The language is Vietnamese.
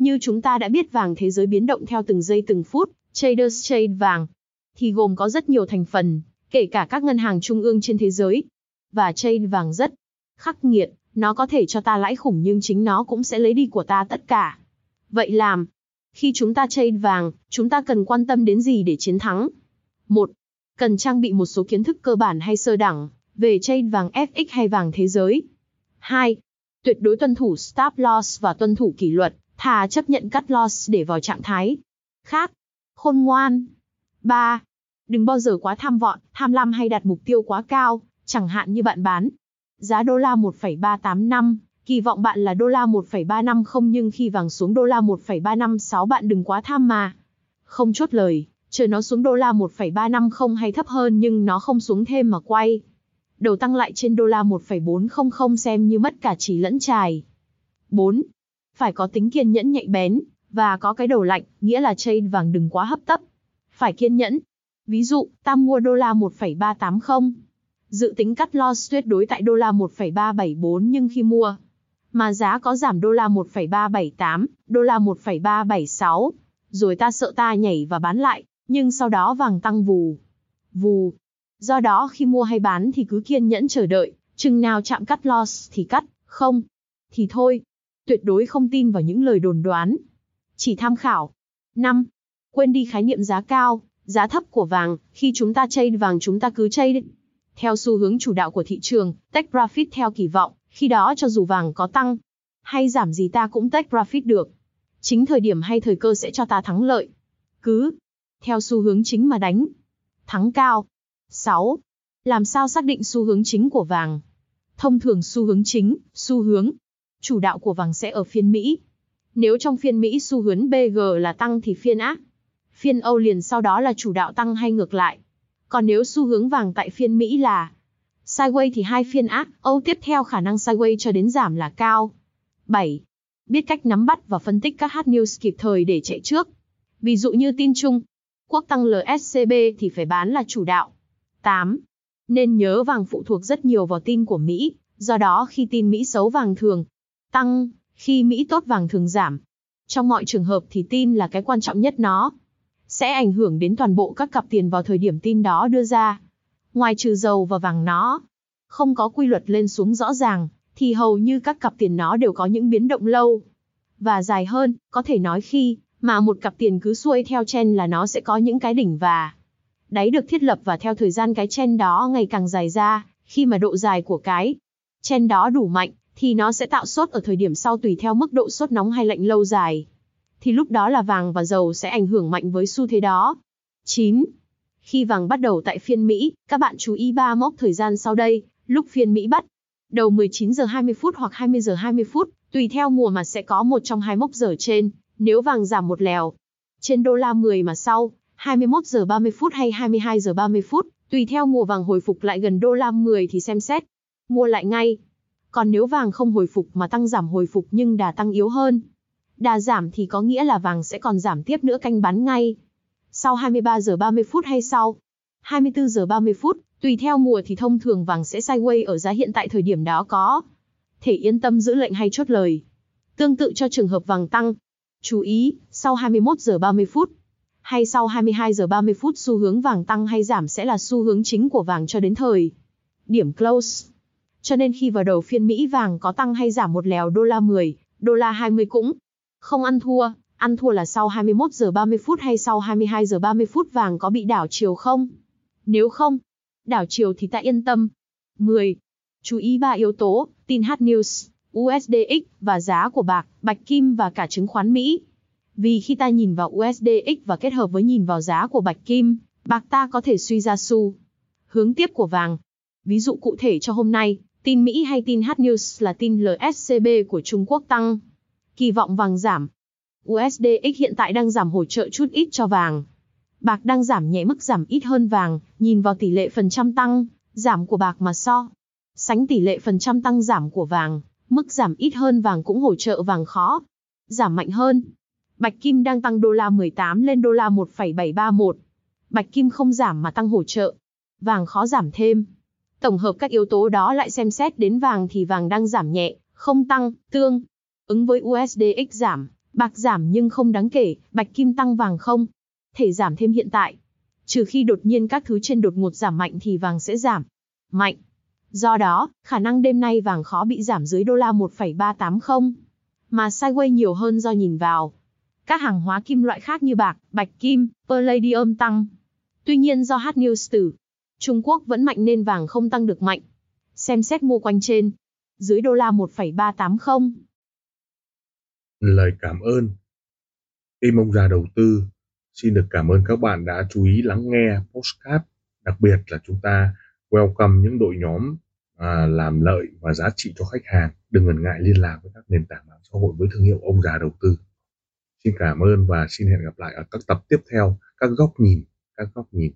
Như chúng ta đã biết vàng thế giới biến động theo từng giây từng phút, traders trade vàng, thì gồm có rất nhiều thành phần, kể cả các ngân hàng trung ương trên thế giới. Và trade vàng rất khắc nghiệt, nó có thể cho ta lãi khủng nhưng chính nó cũng sẽ lấy đi của ta tất cả. Vậy làm, khi chúng ta trade vàng, chúng ta cần quan tâm đến gì để chiến thắng? 1. Cần trang bị một số kiến thức cơ bản hay sơ đẳng về trade vàng FX hay vàng thế giới. 2. Tuyệt đối tuân thủ stop loss và tuân thủ kỷ luật, thà chấp nhận cắt loss để vào trạng thái khác. Khôn ngoan. 3. Đừng bao giờ quá tham vọng, tham lam hay đặt mục tiêu quá cao, chẳng hạn như bạn bán giá đô la 1,385, kỳ vọng bạn là đô la 1,350 nhưng khi vàng xuống đô la 1,356 bạn đừng quá tham mà. Không chốt lời, chờ nó xuống đô la 1,350 hay thấp hơn nhưng nó không xuống thêm mà quay. Đầu tăng lại trên đô la 1,400 xem như mất cả chỉ lẫn trài. 4 phải có tính kiên nhẫn nhạy bén, và có cái đầu lạnh, nghĩa là trade vàng đừng quá hấp tấp. Phải kiên nhẫn. Ví dụ, ta mua đô la 1,380. Dự tính cắt loss tuyệt đối tại đô la 1,374 nhưng khi mua, mà giá có giảm đô la 1,378, đô la 1,376, rồi ta sợ ta nhảy và bán lại, nhưng sau đó vàng tăng vù. Vù. Do đó khi mua hay bán thì cứ kiên nhẫn chờ đợi, chừng nào chạm cắt loss thì cắt, không, thì thôi, tuyệt đối không tin vào những lời đồn đoán. Chỉ tham khảo. 5. Quên đi khái niệm giá cao, giá thấp của vàng, khi chúng ta trade vàng chúng ta cứ trade theo xu hướng chủ đạo của thị trường, take profit theo kỳ vọng, khi đó cho dù vàng có tăng hay giảm gì ta cũng take profit được. Chính thời điểm hay thời cơ sẽ cho ta thắng lợi. Cứ theo xu hướng chính mà đánh. Thắng cao. 6. Làm sao xác định xu hướng chính của vàng? Thông thường xu hướng chính, xu hướng chủ đạo của vàng sẽ ở phiên Mỹ. Nếu trong phiên Mỹ xu hướng BG là tăng thì phiên Á, phiên Âu liền sau đó là chủ đạo tăng hay ngược lại. Còn nếu xu hướng vàng tại phiên Mỹ là sideways thì hai phiên Á, Âu tiếp theo khả năng sideways cho đến giảm là cao. 7. Biết cách nắm bắt và phân tích các hot news kịp thời để chạy trước. Ví dụ như tin chung, quốc tăng LSCB thì phải bán là chủ đạo. 8. Nên nhớ vàng phụ thuộc rất nhiều vào tin của Mỹ, do đó khi tin Mỹ xấu vàng thường tăng, khi Mỹ tốt vàng thường giảm. Trong mọi trường hợp thì tin là cái quan trọng nhất nó. Sẽ ảnh hưởng đến toàn bộ các cặp tiền vào thời điểm tin đó đưa ra. Ngoài trừ dầu và vàng nó, không có quy luật lên xuống rõ ràng, thì hầu như các cặp tiền nó đều có những biến động lâu. Và dài hơn, có thể nói khi mà một cặp tiền cứ xuôi theo chen là nó sẽ có những cái đỉnh và đáy được thiết lập và theo thời gian cái chen đó ngày càng dài ra, khi mà độ dài của cái chen đó đủ mạnh, thì nó sẽ tạo sốt ở thời điểm sau tùy theo mức độ sốt nóng hay lạnh lâu dài. Thì lúc đó là vàng và dầu sẽ ảnh hưởng mạnh với xu thế đó. 9. Khi vàng bắt đầu tại phiên Mỹ, các bạn chú ý ba mốc thời gian sau đây, lúc phiên Mỹ bắt đầu 19 giờ 20 phút hoặc 20 giờ 20 phút, tùy theo mùa mà sẽ có một trong hai mốc giờ trên, nếu vàng giảm một lèo. Trên đô la 10 mà sau, 21 giờ 30 phút hay 22 giờ 30 phút, tùy theo mùa vàng hồi phục lại gần đô la 10 thì xem xét. Mua lại ngay. Còn nếu vàng không hồi phục mà tăng giảm hồi phục nhưng đà tăng yếu hơn, đà giảm thì có nghĩa là vàng sẽ còn giảm tiếp nữa canh bán ngay. Sau 23 giờ 30 phút hay sau 24 giờ 30 phút, tùy theo mùa thì thông thường vàng sẽ sideways ở giá hiện tại thời điểm đó có. Thể yên tâm giữ lệnh hay chốt lời. Tương tự cho trường hợp vàng tăng. Chú ý, sau 21 giờ 30 phút, hay sau 22 giờ 30 phút xu hướng vàng tăng hay giảm sẽ là xu hướng chính của vàng cho đến thời điểm close. Cho nên khi vào đầu phiên Mỹ vàng có tăng hay giảm một lèo đô la 10, đô la 20 cũng không ăn thua, ăn thua là sau 21 giờ 30 phút hay sau 22 giờ 30 phút vàng có bị đảo chiều không? Nếu không, đảo chiều thì ta yên tâm. 10. Chú ý ba yếu tố, tin hot news, USDX và giá của bạc, bạch kim và cả chứng khoán Mỹ. Vì khi ta nhìn vào USDX và kết hợp với nhìn vào giá của bạch kim, bạc ta có thể suy ra xu hướng tiếp của vàng. Ví dụ cụ thể cho hôm nay, Tin Mỹ hay tin H News là tin LSCB của Trung Quốc tăng. Kỳ vọng vàng giảm. USDX hiện tại đang giảm hỗ trợ chút ít cho vàng. Bạc đang giảm nhẹ mức giảm ít hơn vàng, nhìn vào tỷ lệ phần trăm tăng, giảm của bạc mà so. Sánh tỷ lệ phần trăm tăng giảm của vàng, mức giảm ít hơn vàng cũng hỗ trợ vàng khó. Giảm mạnh hơn. Bạch kim đang tăng đô la 18 lên đô la 1,731. Bạch kim không giảm mà tăng hỗ trợ. Vàng khó giảm thêm. Tổng hợp các yếu tố đó lại xem xét đến vàng thì vàng đang giảm nhẹ, không tăng, tương. Ứng với USDX giảm, bạc giảm nhưng không đáng kể, bạch kim tăng vàng không. Thể giảm thêm hiện tại. Trừ khi đột nhiên các thứ trên đột ngột giảm mạnh thì vàng sẽ giảm. Mạnh. Do đó, khả năng đêm nay vàng khó bị giảm dưới đô la 1,380. Mà sideways nhiều hơn do nhìn vào. Các hàng hóa kim loại khác như bạc, bạch kim, palladium tăng. Tuy nhiên do hot news từ Trung Quốc vẫn mạnh nên vàng không tăng được mạnh. Xem xét mua quanh trên. Dưới đô la 1,380. Lời cảm ơn. Tim ông già đầu tư xin được cảm ơn các bạn đã chú ý lắng nghe postcard. Đặc biệt là chúng ta welcome những đội nhóm à, làm lợi và giá trị cho khách hàng. Đừng ngần ngại liên lạc với các nền tảng mạng xã hội với thương hiệu ông già đầu tư. Xin cảm ơn và xin hẹn gặp lại ở các tập tiếp theo, các góc nhìn, các góc nhìn.